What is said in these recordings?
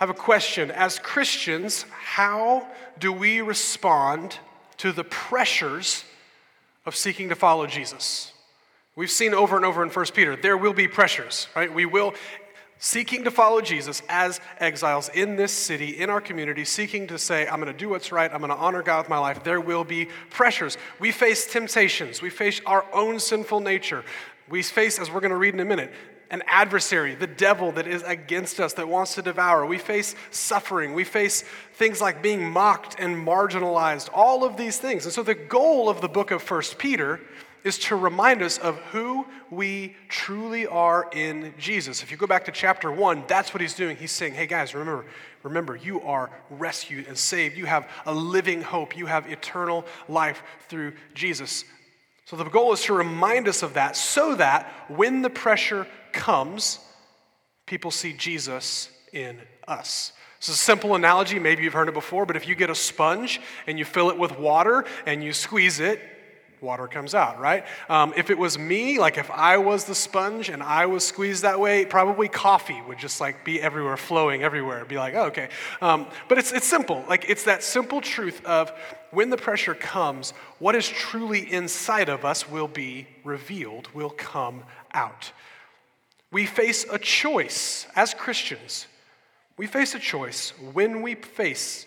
have a question. As Christians, how do we respond to the pressures of seeking to follow Jesus? We've seen over and over in 1 Peter, there will be pressures, right? We will, seeking to follow Jesus as exiles in this city, in our community, seeking to say, I'm going to do what's right, I'm going to honor God with my life, there will be pressures. We face temptations, we face our own sinful nature. We face, as we're going to read in a minute, an adversary, the devil that is against us, that wants to devour. We face suffering. We face things like being mocked and marginalized, all of these things. And so the goal of the book of First Peter is to remind us of who we truly are in Jesus. If you go back to chapter 1, that's what he's doing. He's saying, "Hey guys, remember, remember you are rescued and saved. You have a living hope. You have eternal life through Jesus." So the goal is to remind us of that so that when the pressure comes, people see Jesus in us. It's a simple analogy. Maybe you've heard it before, but if you get a sponge and you fill it with water and you squeeze it, water comes out, right? Um, if it was me, like if I was the sponge and I was squeezed that way, probably coffee would just like be everywhere, flowing everywhere. be like, oh, okay. Um, but it's, it's simple. Like it's that simple truth of when the pressure comes, what is truly inside of us will be revealed, will come out. We face a choice as Christians. We face a choice when we face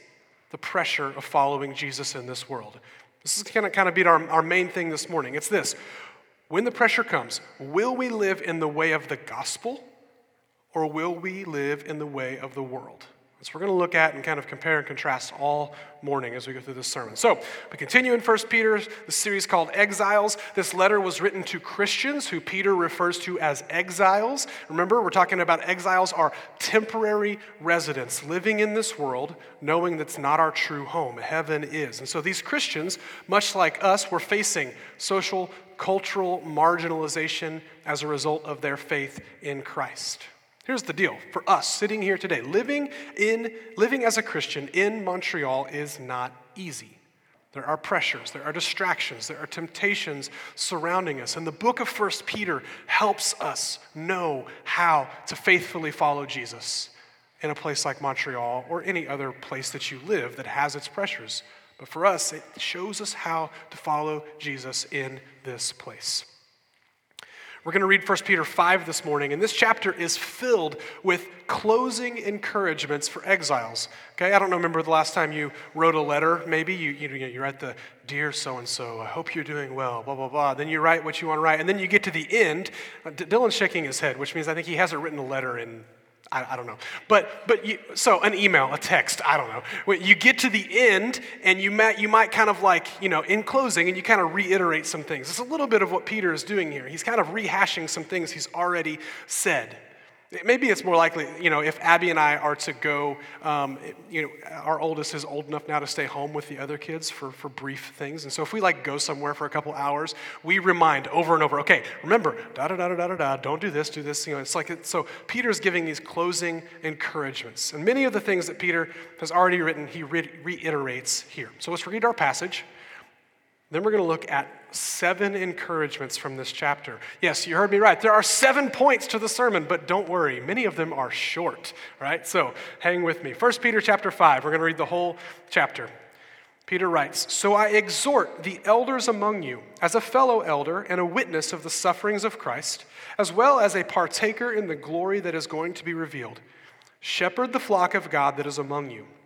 the pressure of following Jesus in this world. This is going to kind of be our, our main thing this morning. It's this when the pressure comes, will we live in the way of the gospel or will we live in the way of the world? We're going to look at and kind of compare and contrast all morning as we go through this sermon. So we continue in 1 Peter, the series called Exiles. This letter was written to Christians who Peter refers to as exiles. Remember, we're talking about exiles are temporary residents living in this world, knowing that's not our true home. Heaven is. And so these Christians, much like us, were facing social, cultural marginalization as a result of their faith in Christ. Here's the deal for us sitting here today living in living as a Christian in Montreal is not easy. There are pressures, there are distractions, there are temptations surrounding us. And the book of First Peter helps us know how to faithfully follow Jesus in a place like Montreal or any other place that you live that has its pressures. But for us, it shows us how to follow Jesus in this place. We're going to read 1 Peter 5 this morning, and this chapter is filled with closing encouragements for exiles. Okay, I don't remember the last time you wrote a letter. Maybe you, you, you write the Dear so and so, I hope you're doing well, blah, blah, blah. Then you write what you want to write, and then you get to the end. Dylan's shaking his head, which means I think he hasn't written a letter in I, I, don't know. But, but you, so an email, a text, I don't know. When you get to the end and you might, you might kind of like, you know, in closing and you kind of reiterate some things. It's a little bit of what Peter is doing here. He's kind of rehashing some things he's already said. Maybe it's more likely, you know, if Abby and I are to go, um, you know, our oldest is old enough now to stay home with the other kids for, for brief things. And so if we like go somewhere for a couple hours, we remind over and over, okay, remember, da da da da da da, don't do this, do this. You know, it's like, so Peter's giving these closing encouragements. And many of the things that Peter has already written, he re- reiterates here. So let's read our passage. Then we're going to look at seven encouragements from this chapter. Yes, you heard me right. There are seven points to the sermon, but don't worry, many of them are short, right? So hang with me. 1 Peter chapter 5, we're going to read the whole chapter. Peter writes, So I exhort the elders among you, as a fellow elder and a witness of the sufferings of Christ, as well as a partaker in the glory that is going to be revealed. Shepherd the flock of God that is among you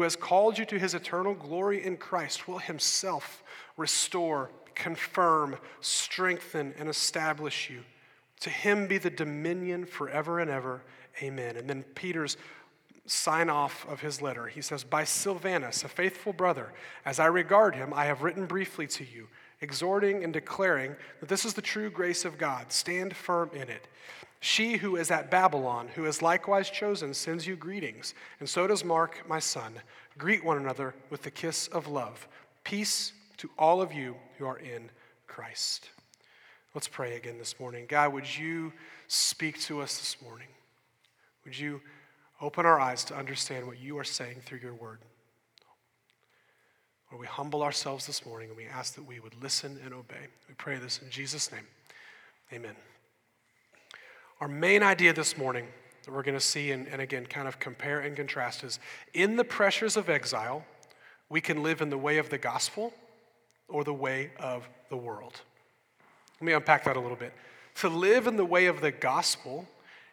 who has called you to his eternal glory in Christ, will himself restore, confirm, strengthen, and establish you. To him be the dominion forever and ever. Amen. And then Peter's sign off of his letter. He says, By Silvanus, a faithful brother, as I regard him, I have written briefly to you, exhorting and declaring that this is the true grace of God. Stand firm in it. She who is at Babylon, who is likewise chosen, sends you greetings, and so does Mark, my son. Greet one another with the kiss of love. Peace to all of you who are in Christ. Let's pray again this morning. God, would you speak to us this morning? Would you open our eyes to understand what you are saying through your word? Lord, we humble ourselves this morning and we ask that we would listen and obey. We pray this in Jesus' name. Amen. Our main idea this morning that we're going to see and, and again kind of compare and contrast is in the pressures of exile, we can live in the way of the gospel or the way of the world. Let me unpack that a little bit. To live in the way of the gospel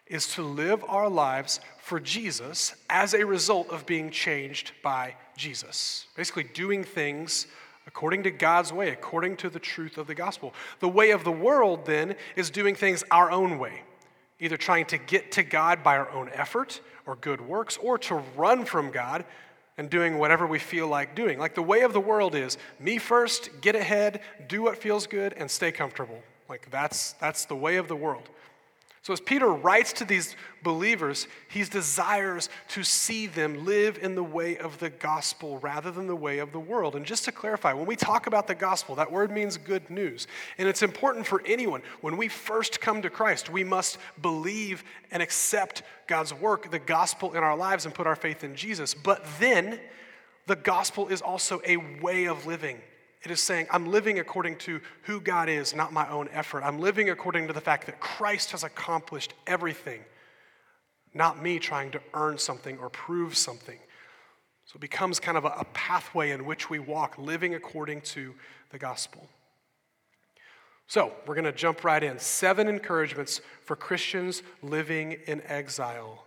is to live our lives for Jesus as a result of being changed by Jesus. Basically, doing things according to God's way, according to the truth of the gospel. The way of the world, then, is doing things our own way either trying to get to God by our own effort or good works, or to run from God and doing whatever we feel like doing. Like the way of the world is me first, get ahead, do what feels good, and stay comfortable. Like that's, that's the way of the world. So, as Peter writes to these believers, he desires to see them live in the way of the gospel rather than the way of the world. And just to clarify, when we talk about the gospel, that word means good news. And it's important for anyone. When we first come to Christ, we must believe and accept God's work, the gospel in our lives, and put our faith in Jesus. But then, the gospel is also a way of living. It is saying, I'm living according to who God is, not my own effort. I'm living according to the fact that Christ has accomplished everything, not me trying to earn something or prove something. So it becomes kind of a, a pathway in which we walk, living according to the gospel. So we're going to jump right in. Seven encouragements for Christians living in exile.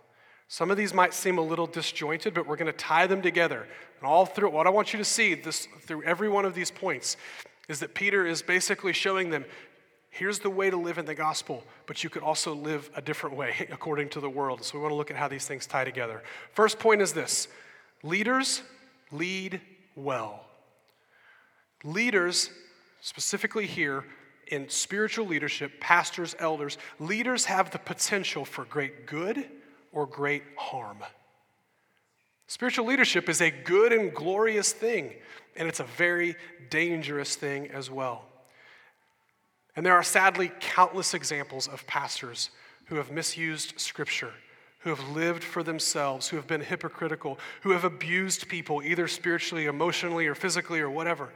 Some of these might seem a little disjointed, but we're going to tie them together. And all through what I want you to see this through every one of these points is that Peter is basically showing them here's the way to live in the gospel, but you could also live a different way according to the world. So we want to look at how these things tie together. First point is this leaders lead well. Leaders, specifically here in spiritual leadership, pastors, elders, leaders have the potential for great good or great harm. Spiritual leadership is a good and glorious thing, and it's a very dangerous thing as well. And there are sadly countless examples of pastors who have misused Scripture, who have lived for themselves, who have been hypocritical, who have abused people, either spiritually, emotionally, or physically, or whatever.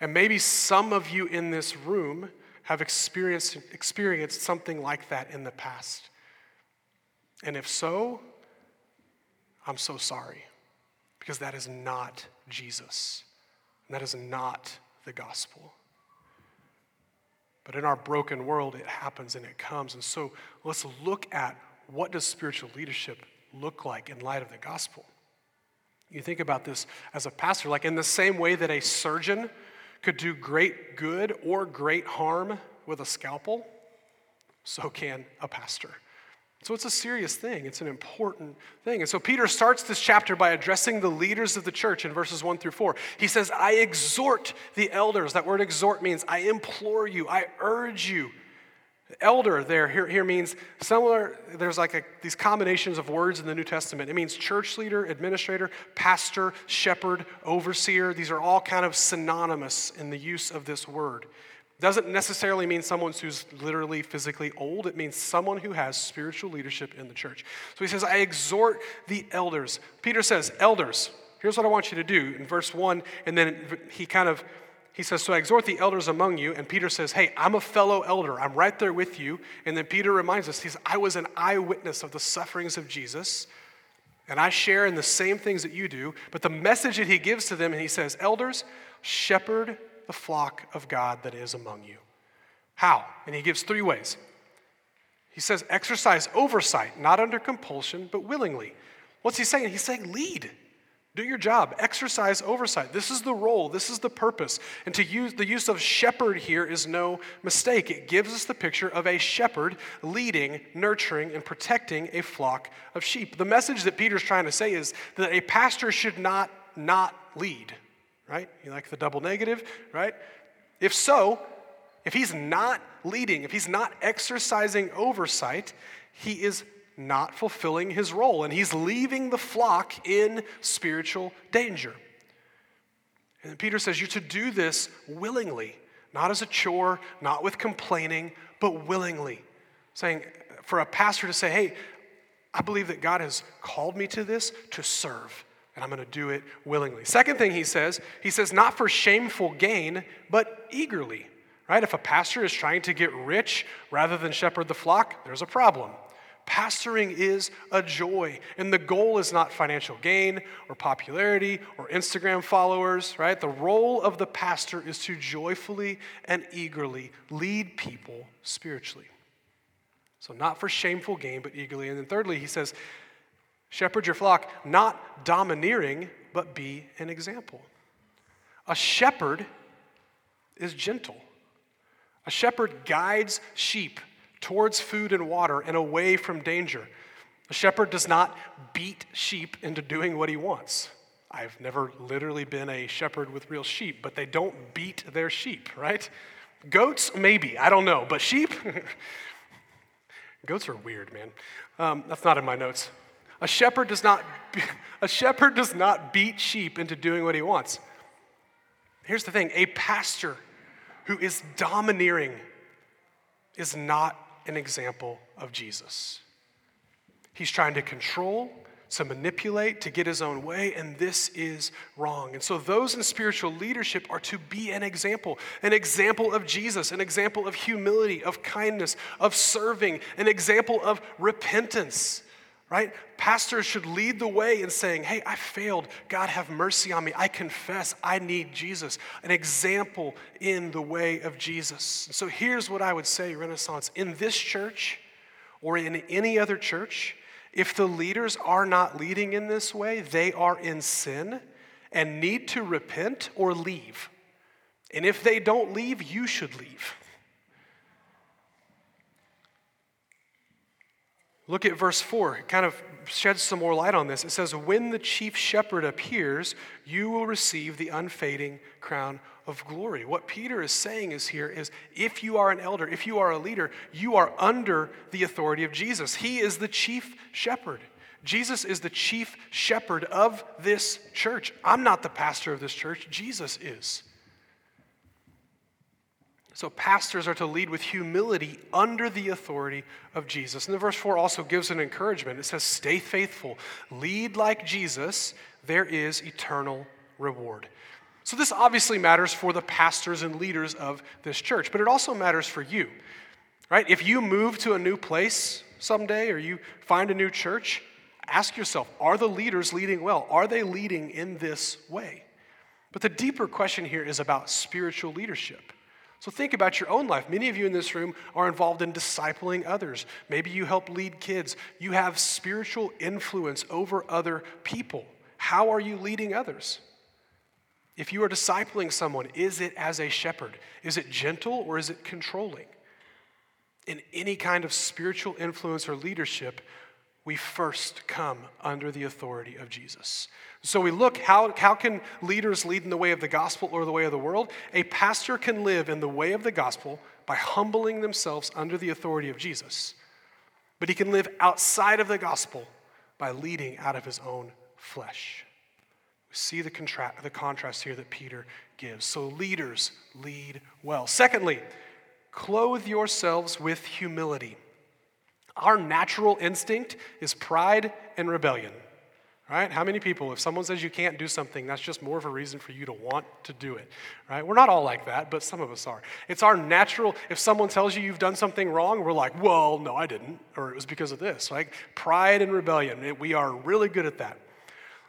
And maybe some of you in this room have experienced, experienced something like that in the past. And if so, I'm so sorry because that is not Jesus. And that is not the gospel. But in our broken world, it happens and it comes. And so let's look at what does spiritual leadership look like in light of the gospel. You think about this as a pastor, like in the same way that a surgeon could do great good or great harm with a scalpel, so can a pastor. So it's a serious thing. It's an important thing. And so Peter starts this chapter by addressing the leaders of the church in verses 1 through 4. He says, I exhort the elders. That word exhort means I implore you, I urge you. Elder there here, here means similar, there's like a, these combinations of words in the New Testament. It means church leader, administrator, pastor, shepherd, overseer. These are all kind of synonymous in the use of this word. Doesn't necessarily mean someone who's literally physically old. It means someone who has spiritual leadership in the church. So he says, I exhort the elders. Peter says, elders, Here's what I want you to do in verse 1. And then he kind of he says, So I exhort the elders among you. And Peter says, Hey, I'm a fellow elder. I'm right there with you. And then Peter reminds us, he says, I was an eyewitness of the sufferings of Jesus. And I share in the same things that you do. But the message that he gives to them, and he says, Elders, shepherd the flock of God that is among you. How? And he gives three ways. He says, exercise oversight, not under compulsion, but willingly. What's he saying? He's saying, lead. Do your job, exercise oversight. This is the role, this is the purpose. And to use the use of shepherd here is no mistake. It gives us the picture of a shepherd leading, nurturing, and protecting a flock of sheep. The message that Peter's trying to say is that a pastor should not not lead, right? You like the double negative, right? If so, if he's not leading, if he's not exercising oversight, he is not fulfilling his role, and he's leaving the flock in spiritual danger. And Peter says, You're to do this willingly, not as a chore, not with complaining, but willingly. Saying, for a pastor to say, Hey, I believe that God has called me to this to serve, and I'm going to do it willingly. Second thing he says, he says, Not for shameful gain, but eagerly. Right? If a pastor is trying to get rich rather than shepherd the flock, there's a problem. Pastoring is a joy, and the goal is not financial gain or popularity or Instagram followers, right? The role of the pastor is to joyfully and eagerly lead people spiritually. So, not for shameful gain, but eagerly. And then, thirdly, he says, Shepherd your flock, not domineering, but be an example. A shepherd is gentle. A shepherd guides sheep towards food and water and away from danger. A shepherd does not beat sheep into doing what he wants. I've never literally been a shepherd with real sheep, but they don't beat their sheep, right? Goats, maybe, I don't know, but sheep, goats are weird, man. Um, that's not in my notes. A shepherd does not, a shepherd does not beat sheep into doing what he wants. Here's the thing: a pastor who is domineering is not an example of Jesus. He's trying to control, to manipulate, to get his own way, and this is wrong. And so, those in spiritual leadership are to be an example an example of Jesus, an example of humility, of kindness, of serving, an example of repentance right? Pastors should lead the way in saying, Hey, I failed. God, have mercy on me. I confess I need Jesus. An example in the way of Jesus. So here's what I would say, Renaissance. In this church or in any other church, if the leaders are not leading in this way, they are in sin and need to repent or leave. And if they don't leave, you should leave. Look at verse 4. It kind of sheds some more light on this. It says, When the chief shepherd appears, you will receive the unfading crown of glory. What Peter is saying is here is if you are an elder, if you are a leader, you are under the authority of Jesus. He is the chief shepherd. Jesus is the chief shepherd of this church. I'm not the pastor of this church, Jesus is. So, pastors are to lead with humility under the authority of Jesus. And the verse 4 also gives an encouragement. It says, Stay faithful, lead like Jesus, there is eternal reward. So, this obviously matters for the pastors and leaders of this church, but it also matters for you, right? If you move to a new place someday or you find a new church, ask yourself are the leaders leading well? Are they leading in this way? But the deeper question here is about spiritual leadership. So think about your own life. Many of you in this room are involved in discipling others. Maybe you help lead kids. You have spiritual influence over other people. How are you leading others? If you are discipling someone, is it as a shepherd? Is it gentle or is it controlling? In any kind of spiritual influence or leadership, we first come under the authority of Jesus. So we look how, how can leaders lead in the way of the gospel or the way of the world? A pastor can live in the way of the gospel by humbling themselves under the authority of Jesus. But he can live outside of the gospel by leading out of his own flesh. We see the, contra- the contrast here that Peter gives. So leaders lead well. Secondly, clothe yourselves with humility. Our natural instinct is pride and rebellion right? How many people, if someone says you can't do something, that's just more of a reason for you to want to do it, right? We're not all like that, but some of us are. It's our natural, if someone tells you you've done something wrong, we're like, well, no, I didn't, or it was because of this, right? Pride and rebellion, we are really good at that.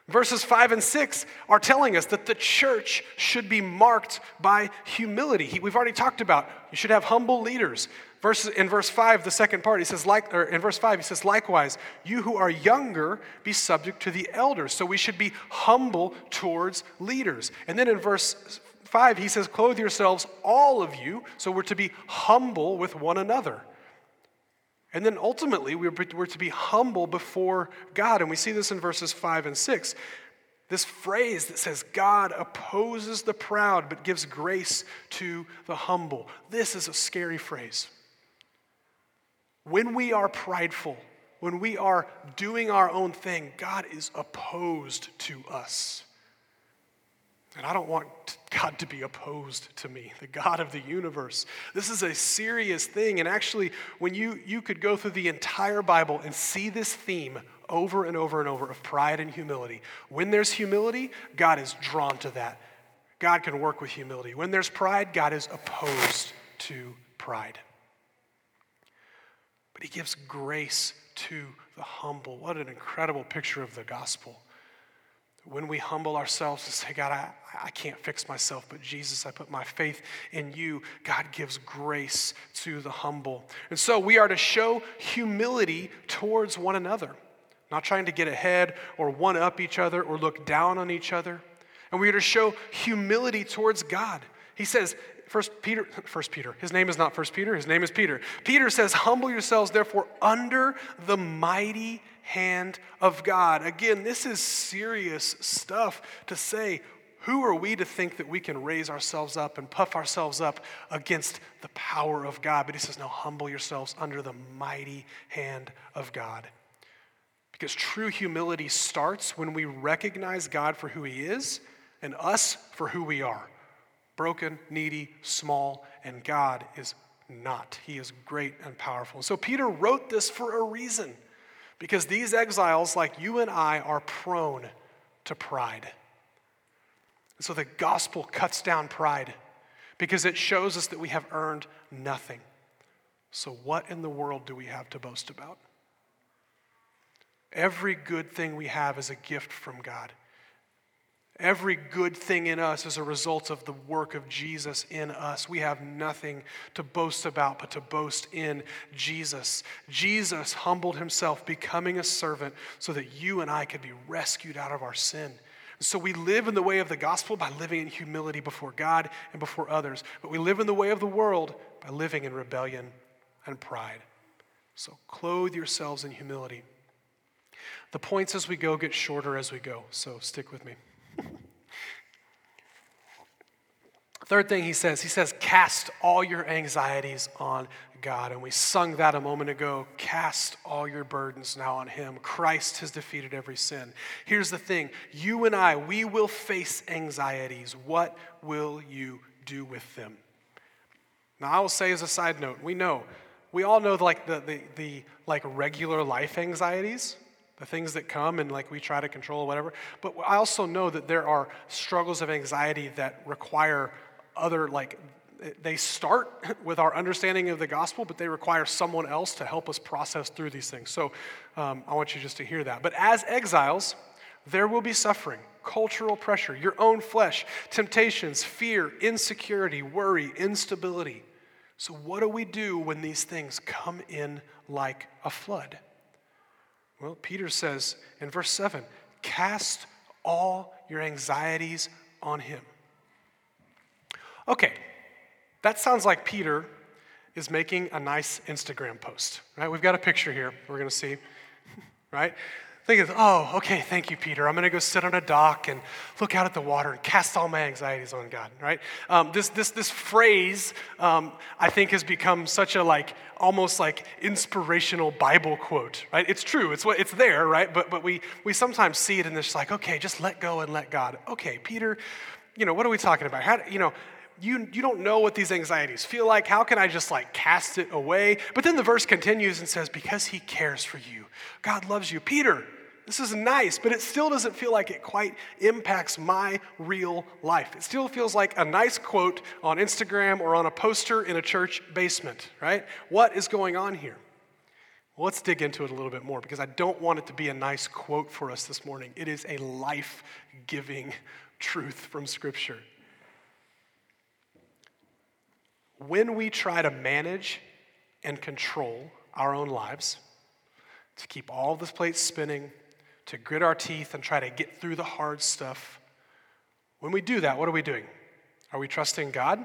Verses 5 and 6 are telling us that the church should be marked by humility. We've already talked about you should have humble leaders. Verse, in verse 5, the second part, he says, like, or in verse 5, he says, likewise, you who are younger, be subject to the elders. So we should be humble towards leaders. And then in verse 5, he says, clothe yourselves, all of you. So we're to be humble with one another. And then ultimately, we're, we're to be humble before God. And we see this in verses 5 and 6. This phrase that says, God opposes the proud but gives grace to the humble. This is a scary phrase. When we are prideful, when we are doing our own thing, God is opposed to us. And I don't want God to be opposed to me, the God of the universe. This is a serious thing. And actually, when you, you could go through the entire Bible and see this theme over and over and over of pride and humility. When there's humility, God is drawn to that. God can work with humility. When there's pride, God is opposed to pride. But He gives grace to the humble. What an incredible picture of the gospel when we humble ourselves and say, God, I, I can't fix myself, but Jesus, I put my faith in you, God gives grace to the humble. And so we are to show humility towards one another, not trying to get ahead or one up each other or look down on each other. And we are to show humility towards God. He says, First Peter, First Peter, his name is not First Peter, his name is Peter. Peter says, Humble yourselves, therefore, under the mighty hand of God. Again, this is serious stuff to say. Who are we to think that we can raise ourselves up and puff ourselves up against the power of God? But he says, No, humble yourselves under the mighty hand of God. Because true humility starts when we recognize God for who he is and us for who we are broken, needy, small, and God is not. He is great and powerful. So Peter wrote this for a reason. Because these exiles, like you and I, are prone to pride. So the gospel cuts down pride because it shows us that we have earned nothing. So, what in the world do we have to boast about? Every good thing we have is a gift from God. Every good thing in us is a result of the work of Jesus in us. We have nothing to boast about but to boast in Jesus. Jesus humbled himself, becoming a servant, so that you and I could be rescued out of our sin. So we live in the way of the gospel by living in humility before God and before others. But we live in the way of the world by living in rebellion and pride. So clothe yourselves in humility. The points as we go get shorter as we go, so stick with me. Third thing he says, he says, cast all your anxieties on God. And we sung that a moment ago. Cast all your burdens now on him. Christ has defeated every sin. Here's the thing you and I, we will face anxieties. What will you do with them? Now, I will say as a side note, we know, we all know like the, the, the like regular life anxieties the things that come and like we try to control whatever. But I also know that there are struggles of anxiety that require other like they start with our understanding of the gospel, but they require someone else to help us process through these things. So um, I want you just to hear that. But as exiles, there will be suffering, cultural pressure, your own flesh, temptations, fear, insecurity, worry, instability. So, what do we do when these things come in like a flood? Well, Peter says in verse 7 cast all your anxieties on him. Okay, that sounds like Peter is making a nice Instagram post, right? We've got a picture here we're to see, right? Think of, oh, okay, thank you, Peter. I'm to go sit on a dock and look out at the water and cast all my anxieties on God, right? Um, this, this, this phrase, um, I think, has become such a like, almost like inspirational Bible quote, right? It's true, it's, what, it's there, right? But, but we, we sometimes see it and it's like, okay, just let go and let God. Okay, Peter, you know, what are we talking about? How, you know, you, you don't know what these anxieties feel like. How can I just like cast it away? But then the verse continues and says, Because he cares for you. God loves you. Peter, This is nice, but it still doesn't feel like it quite impacts my real life. It still feels like a nice quote on Instagram or on a poster in a church basement, right? What is going on here? Well, let's dig into it a little bit more because I don't want it to be a nice quote for us this morning. It is a life giving truth from Scripture. When we try to manage and control our own lives, to keep all of this plates spinning, to grit our teeth and try to get through the hard stuff. When we do that, what are we doing? Are we trusting God?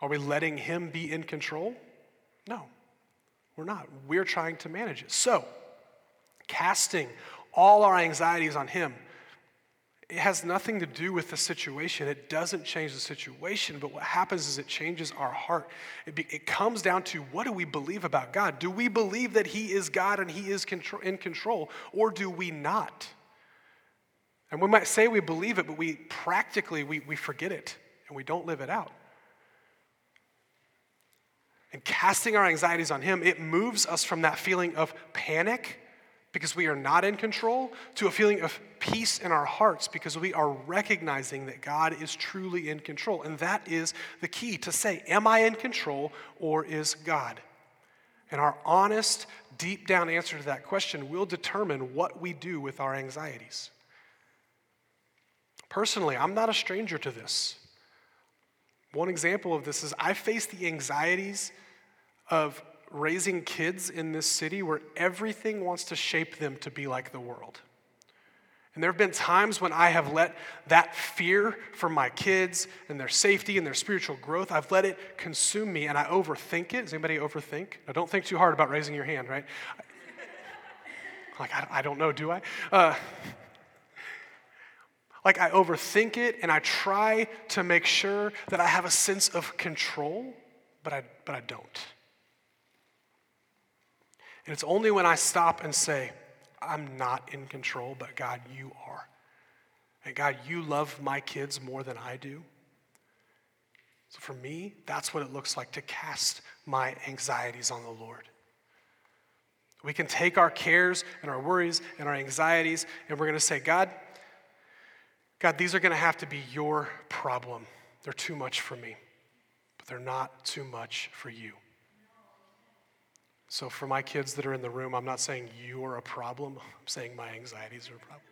Are we letting Him be in control? No, we're not. We're trying to manage it. So, casting all our anxieties on Him it has nothing to do with the situation. It doesn't change the situation, but what happens is it changes our heart. It, be, it comes down to what do we believe about God? Do we believe that He is God and He is control, in control, or do we not? And we might say we believe it, but we practically we, we forget it and we don't live it out. And casting our anxieties on Him, it moves us from that feeling of panic because we are not in control to a feeling of peace in our hearts because we are recognizing that God is truly in control. And that is the key to say, Am I in control or is God? And our honest, deep down answer to that question will determine what we do with our anxieties. Personally, I'm not a stranger to this. One example of this is I face the anxieties of raising kids in this city where everything wants to shape them to be like the world. And there have been times when I have let that fear for my kids and their safety and their spiritual growth, I've let it consume me and I overthink it. Does anybody overthink? Now, don't think too hard about raising your hand, right? like, I, I don't know, do I? Uh, like, I overthink it and I try to make sure that I have a sense of control, but I, but I don't. And it's only when I stop and say, I'm not in control, but God, you are. And God, you love my kids more than I do. So for me, that's what it looks like to cast my anxieties on the Lord. We can take our cares and our worries and our anxieties, and we're going to say, God, God, these are going to have to be your problem. They're too much for me, but they're not too much for you. So, for my kids that are in the room, I'm not saying you are a problem, I'm saying my anxieties are a problem.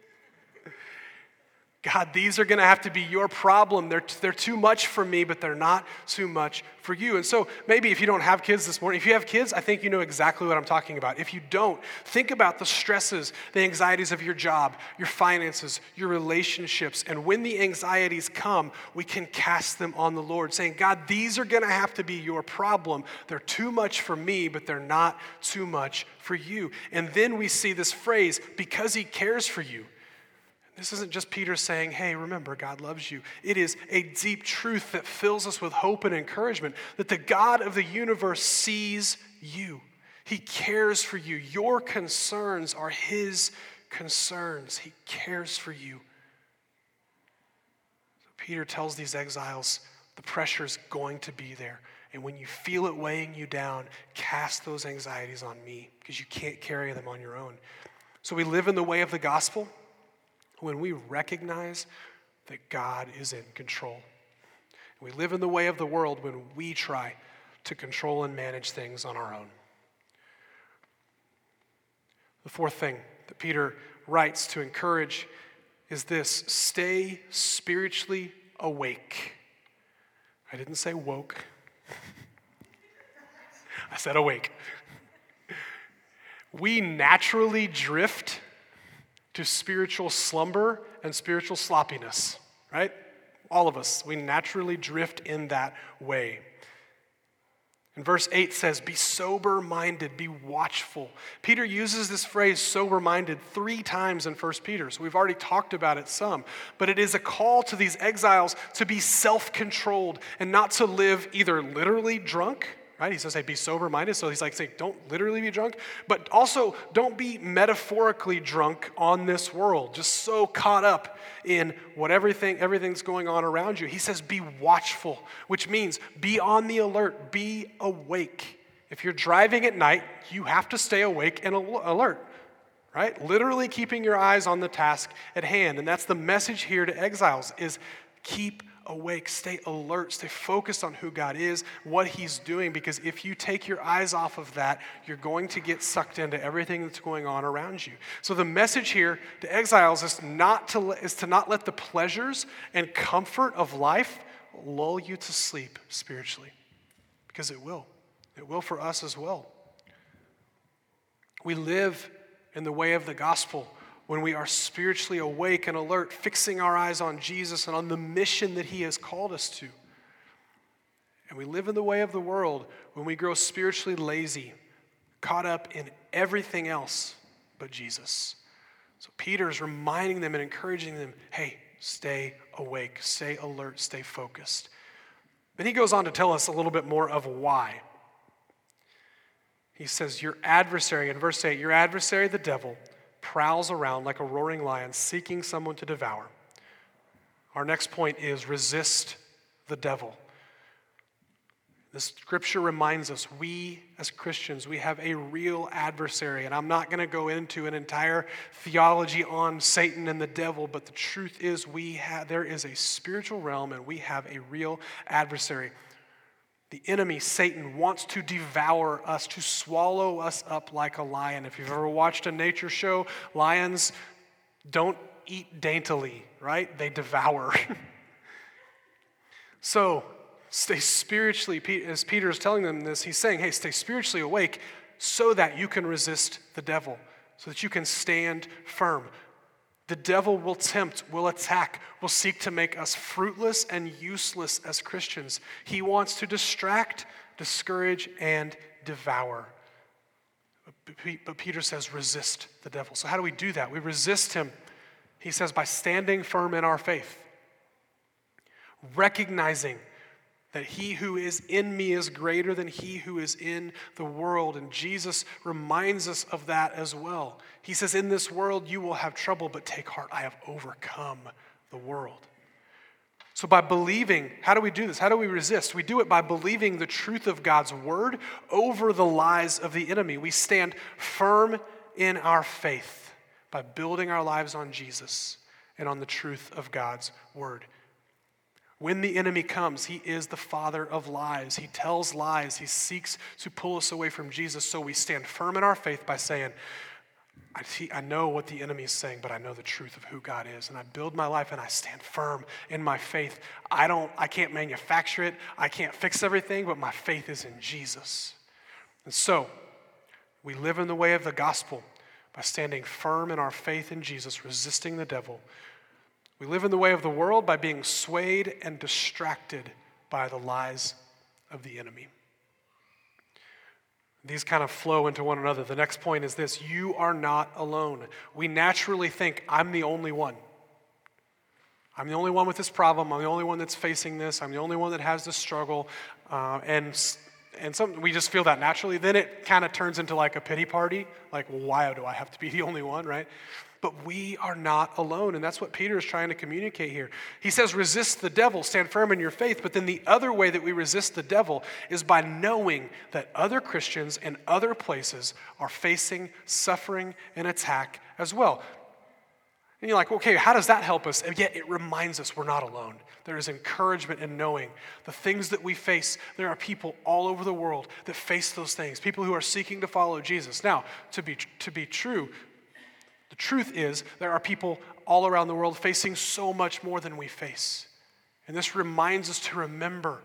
God, these are going to have to be your problem. They're, they're too much for me, but they're not too much for you. And so, maybe if you don't have kids this morning, if you have kids, I think you know exactly what I'm talking about. If you don't, think about the stresses, the anxieties of your job, your finances, your relationships. And when the anxieties come, we can cast them on the Lord, saying, God, these are going to have to be your problem. They're too much for me, but they're not too much for you. And then we see this phrase, because he cares for you. This isn't just Peter saying, hey, remember, God loves you. It is a deep truth that fills us with hope and encouragement that the God of the universe sees you. He cares for you. Your concerns are His concerns. He cares for you. So Peter tells these exiles the pressure is going to be there. And when you feel it weighing you down, cast those anxieties on me because you can't carry them on your own. So we live in the way of the gospel when we recognize that God is in control. We live in the way of the world when we try to control and manage things on our own. The fourth thing that Peter writes to encourage is this stay spiritually awake. I didn't say woke, I said awake. We naturally drift to spiritual slumber and spiritual sloppiness, right? All of us, we naturally drift in that way. And verse 8 says, Be sober minded, be watchful. Peter uses this phrase, sober minded, three times in 1 Peter. So we've already talked about it some. But it is a call to these exiles to be self controlled and not to live either literally drunk right? He says, hey, be sober minded. So he's like saying, don't literally be drunk, but also don't be metaphorically drunk on this world, just so caught up in what everything, everything's going on around you. He says, be watchful, which means be on the alert, be awake. If you're driving at night, you have to stay awake and alert. right? Literally keeping your eyes on the task at hand. And that's the message here to exiles is keep awake, stay alert, stay focused on who God is, what He's doing, because if you take your eyes off of that, you're going to get sucked into everything that's going on around you. So the message here to exiles is not to, is to not let the pleasures and comfort of life lull you to sleep spiritually, because it will. It will for us as well. We live in the way of the gospel when we are spiritually awake and alert, fixing our eyes on Jesus and on the mission that He has called us to. And we live in the way of the world when we grow spiritually lazy, caught up in everything else but Jesus. So Peter is reminding them and encouraging them hey, stay awake, stay alert, stay focused. Then he goes on to tell us a little bit more of why. He says, Your adversary, in verse 8, your adversary, the devil, prowls around like a roaring lion seeking someone to devour. Our next point is resist the devil. The scripture reminds us we as Christians, we have a real adversary. And I'm not going to go into an entire theology on Satan and the devil, but the truth is we have there is a spiritual realm and we have a real adversary. The enemy, Satan, wants to devour us, to swallow us up like a lion. If you've ever watched a nature show, lions don't eat daintily, right? They devour. so, stay spiritually, as Peter is telling them this, he's saying, hey, stay spiritually awake so that you can resist the devil, so that you can stand firm. The devil will tempt, will attack, will seek to make us fruitless and useless as Christians. He wants to distract, discourage, and devour. But Peter says, resist the devil. So, how do we do that? We resist him, he says, by standing firm in our faith, recognizing that he who is in me is greater than he who is in the world. And Jesus reminds us of that as well. He says, In this world you will have trouble, but take heart, I have overcome the world. So, by believing, how do we do this? How do we resist? We do it by believing the truth of God's word over the lies of the enemy. We stand firm in our faith by building our lives on Jesus and on the truth of God's word. When the enemy comes, he is the father of lies. He tells lies. He seeks to pull us away from Jesus. So we stand firm in our faith by saying, I, see, I know what the enemy is saying, but I know the truth of who God is. And I build my life and I stand firm in my faith. I don't, I can't manufacture it. I can't fix everything, but my faith is in Jesus. And so we live in the way of the gospel by standing firm in our faith in Jesus, resisting the devil we live in the way of the world by being swayed and distracted by the lies of the enemy. These kind of flow into one another. The next point is this you are not alone. We naturally think, I'm the only one. I'm the only one with this problem. I'm the only one that's facing this. I'm the only one that has this struggle. Uh, and and some, we just feel that naturally. Then it kind of turns into like a pity party. Like, why do I have to be the only one, right? But we are not alone. And that's what Peter is trying to communicate here. He says, resist the devil, stand firm in your faith. But then the other way that we resist the devil is by knowing that other Christians in other places are facing suffering and attack as well. And you're like, okay, how does that help us? And yet it reminds us we're not alone. There is encouragement in knowing the things that we face. There are people all over the world that face those things, people who are seeking to follow Jesus. Now, to be, to be true, truth is, there are people all around the world facing so much more than we face. And this reminds us to remember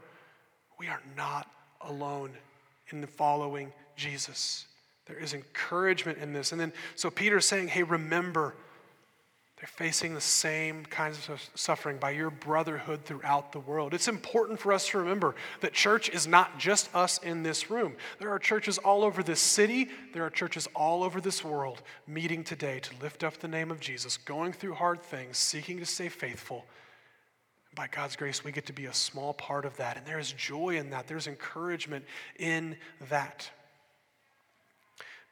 we are not alone in the following Jesus. There is encouragement in this. And then, so Peter's saying, hey, remember they're facing the same kinds of suffering by your brotherhood throughout the world. It's important for us to remember that church is not just us in this room. There are churches all over this city, there are churches all over this world meeting today to lift up the name of Jesus, going through hard things, seeking to stay faithful. By God's grace, we get to be a small part of that. And there is joy in that, there's encouragement in that.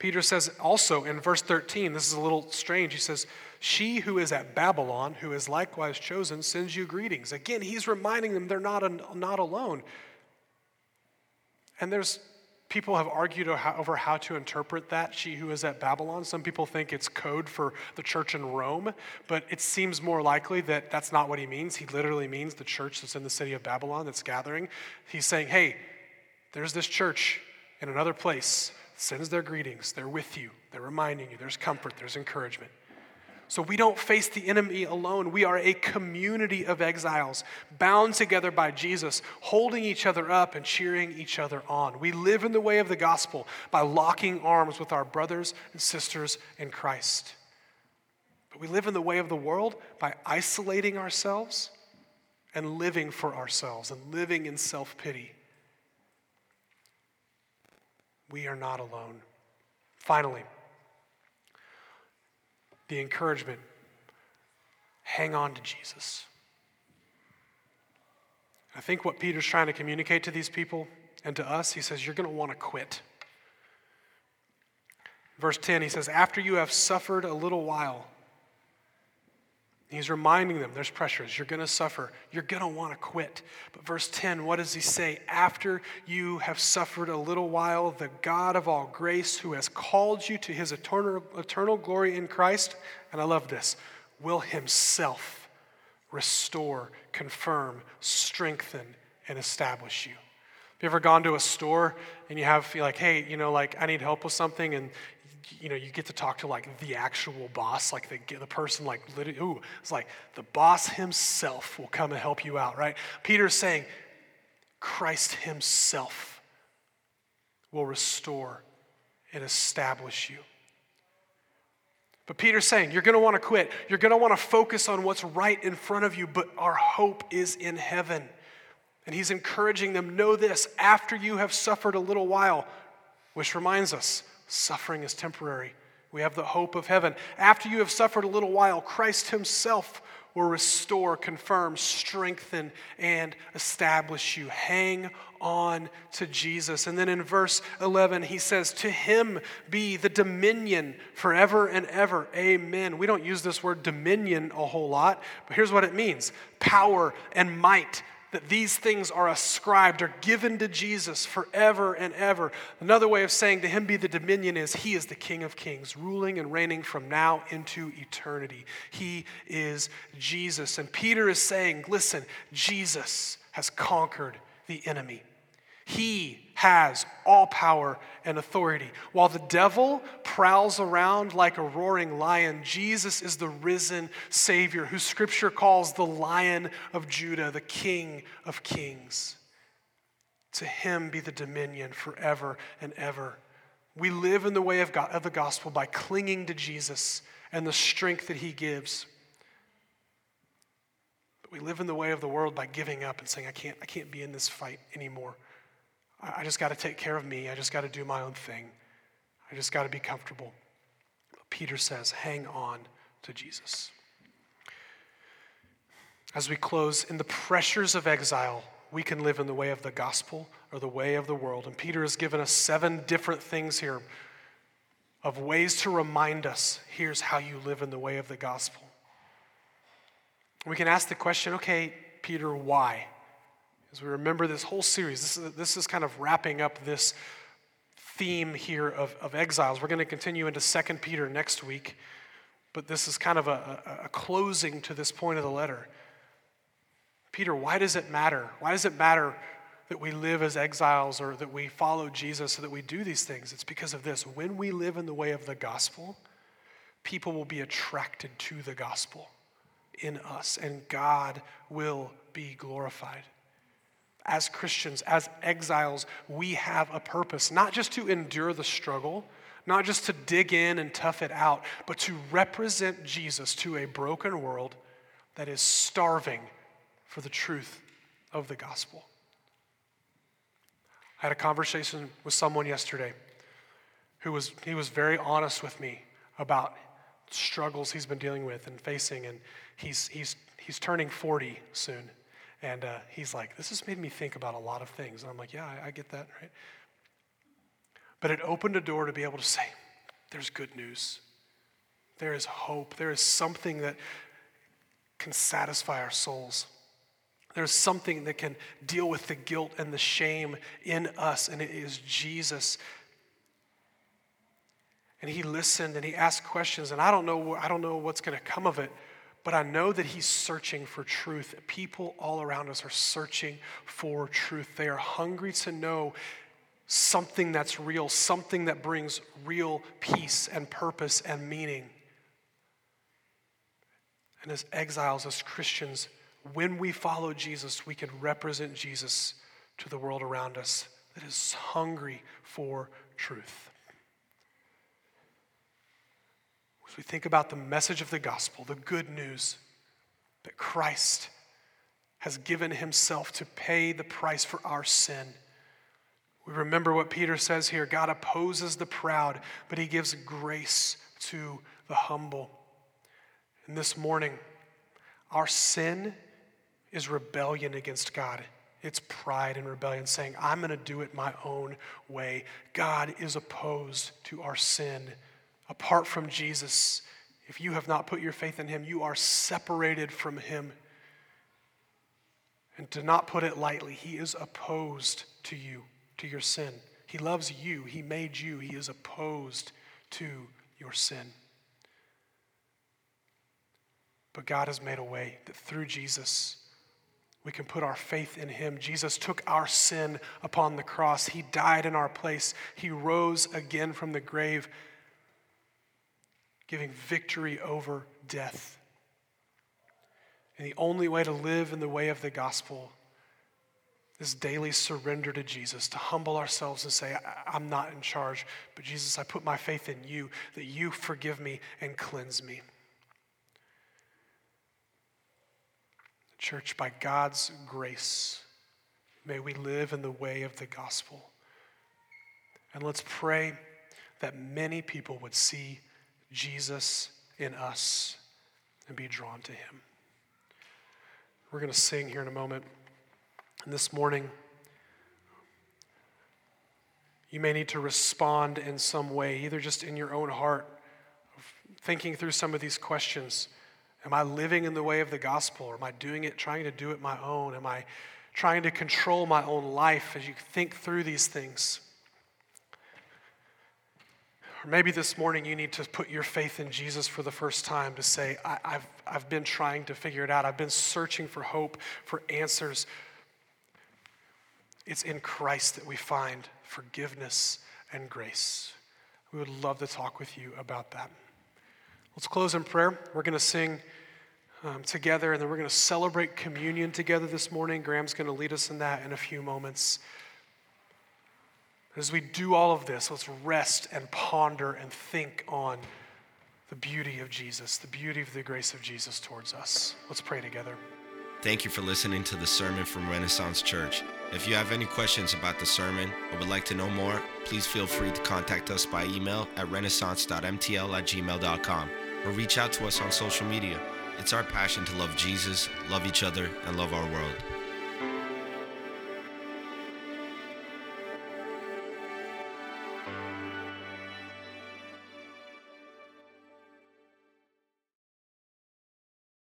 Peter says also in verse 13, this is a little strange. He says, She who is at Babylon, who is likewise chosen, sends you greetings. Again, he's reminding them they're not, not alone. And there's People have argued over how to interpret that, she who is at Babylon. Some people think it's code for the church in Rome, but it seems more likely that that's not what he means. He literally means the church that's in the city of Babylon that's gathering. He's saying, hey, there's this church in another place, sends their greetings. They're with you, they're reminding you, there's comfort, there's encouragement. So we don't face the enemy alone. We are a community of exiles, bound together by Jesus, holding each other up and cheering each other on. We live in the way of the gospel by locking arms with our brothers and sisters in Christ. But we live in the way of the world by isolating ourselves and living for ourselves and living in self pity. We are not alone. Finally, the encouragement hang on to Jesus. I think what Peter's trying to communicate to these people and to us, he says, you're going to want to quit. Verse 10, he says, After you have suffered a little while, He's reminding them there's pressures. You're going to suffer. You're going to want to quit. But verse 10, what does he say? After you have suffered a little while, the God of all grace, who has called you to his eternal, eternal glory in Christ, and I love this, will himself restore, confirm, strengthen, and establish you. Have you ever gone to a store and you have, like, hey, you know, like I need help with something, and you know, you get to talk to like the actual boss, like the, the person, like, literally, ooh, it's like the boss himself will come and help you out, right? Peter's saying, Christ himself will restore and establish you. But Peter's saying, you're going to want to quit. You're going to want to focus on what's right in front of you, but our hope is in heaven. And he's encouraging them know this after you have suffered a little while, which reminds us Suffering is temporary. We have the hope of heaven. After you have suffered a little while, Christ Himself will restore, confirm, strengthen, and establish you. Hang on to Jesus. And then in verse 11, he says, To him be the dominion forever and ever. Amen. We don't use this word dominion a whole lot, but here's what it means power and might that these things are ascribed or given to Jesus forever and ever. Another way of saying to him be the dominion is he is the King of kings, ruling and reigning from now into eternity. He is Jesus. And Peter is saying, listen, Jesus has conquered the enemy. He has all power and authority. While the devil prowls around like a roaring lion, Jesus is the risen Savior who Scripture calls the Lion of Judah, the King of Kings. To him be the dominion forever and ever. We live in the way of, God, of the gospel by clinging to Jesus and the strength that he gives. But we live in the way of the world by giving up and saying, I can't, I can't be in this fight anymore. I just got to take care of me. I just got to do my own thing. I just got to be comfortable. But Peter says, hang on to Jesus. As we close, in the pressures of exile, we can live in the way of the gospel or the way of the world. And Peter has given us seven different things here of ways to remind us here's how you live in the way of the gospel. We can ask the question okay, Peter, why? As we remember this whole series, this is, this is kind of wrapping up this theme here of, of exiles. We're going to continue into 2 Peter next week, but this is kind of a, a, a closing to this point of the letter. Peter, why does it matter? Why does it matter that we live as exiles or that we follow Jesus or that we do these things? It's because of this. When we live in the way of the gospel, people will be attracted to the gospel in us, and God will be glorified as Christians, as exiles, we have a purpose, not just to endure the struggle, not just to dig in and tough it out, but to represent Jesus to a broken world that is starving for the truth of the gospel. I had a conversation with someone yesterday who was he was very honest with me about struggles he's been dealing with and facing and he's he's he's turning 40 soon and uh, he's like, This has made me think about a lot of things. And I'm like, Yeah, I, I get that, right? But it opened a door to be able to say, There's good news. There is hope. There is something that can satisfy our souls. There's something that can deal with the guilt and the shame in us, and it is Jesus. And he listened and he asked questions, and I don't know, I don't know what's going to come of it, but I know that he's searching for truth. People all around us are searching for truth. They are hungry to know something that's real, something that brings real peace and purpose and meaning. And as exiles, as Christians, when we follow Jesus, we can represent Jesus to the world around us that is hungry for truth. As we think about the message of the gospel, the good news that Christ has given himself to pay the price for our sin. We remember what Peter says here God opposes the proud, but he gives grace to the humble. And this morning, our sin is rebellion against God. It's pride and rebellion saying, I'm going to do it my own way. God is opposed to our sin. Apart from Jesus, if you have not put your faith in him, you are separated from him. And to not put it lightly, he is opposed to you, to your sin. He loves you, he made you, he is opposed to your sin. But God has made a way that through Jesus, we can put our faith in him. Jesus took our sin upon the cross. He died in our place. He rose again from the grave, giving victory over death. And the only way to live in the way of the gospel is daily surrender to Jesus, to humble ourselves and say, I'm not in charge, but Jesus, I put my faith in you, that you forgive me and cleanse me. Church, by God's grace, may we live in the way of the gospel. And let's pray that many people would see Jesus in us and be drawn to him. We're going to sing here in a moment. And this morning, you may need to respond in some way, either just in your own heart, thinking through some of these questions. Am I living in the way of the gospel? Or am I doing it, trying to do it my own? Am I trying to control my own life as you think through these things? Or maybe this morning you need to put your faith in Jesus for the first time to say, I, have I've been trying to figure it out. I've been searching for hope, for answers. It's in Christ that we find forgiveness and grace. We would love to talk with you about that. Let's close in prayer. We're going to sing um, together, and then we're going to celebrate communion together this morning. Graham's going to lead us in that in a few moments. As we do all of this, let's rest and ponder and think on the beauty of Jesus, the beauty of the grace of Jesus towards us. Let's pray together. Thank you for listening to the sermon from Renaissance Church. If you have any questions about the sermon or would like to know more, please feel free to contact us by email at renaissance.mtl at gmail.com or reach out to us on social media. It's our passion to love Jesus, love each other, and love our world.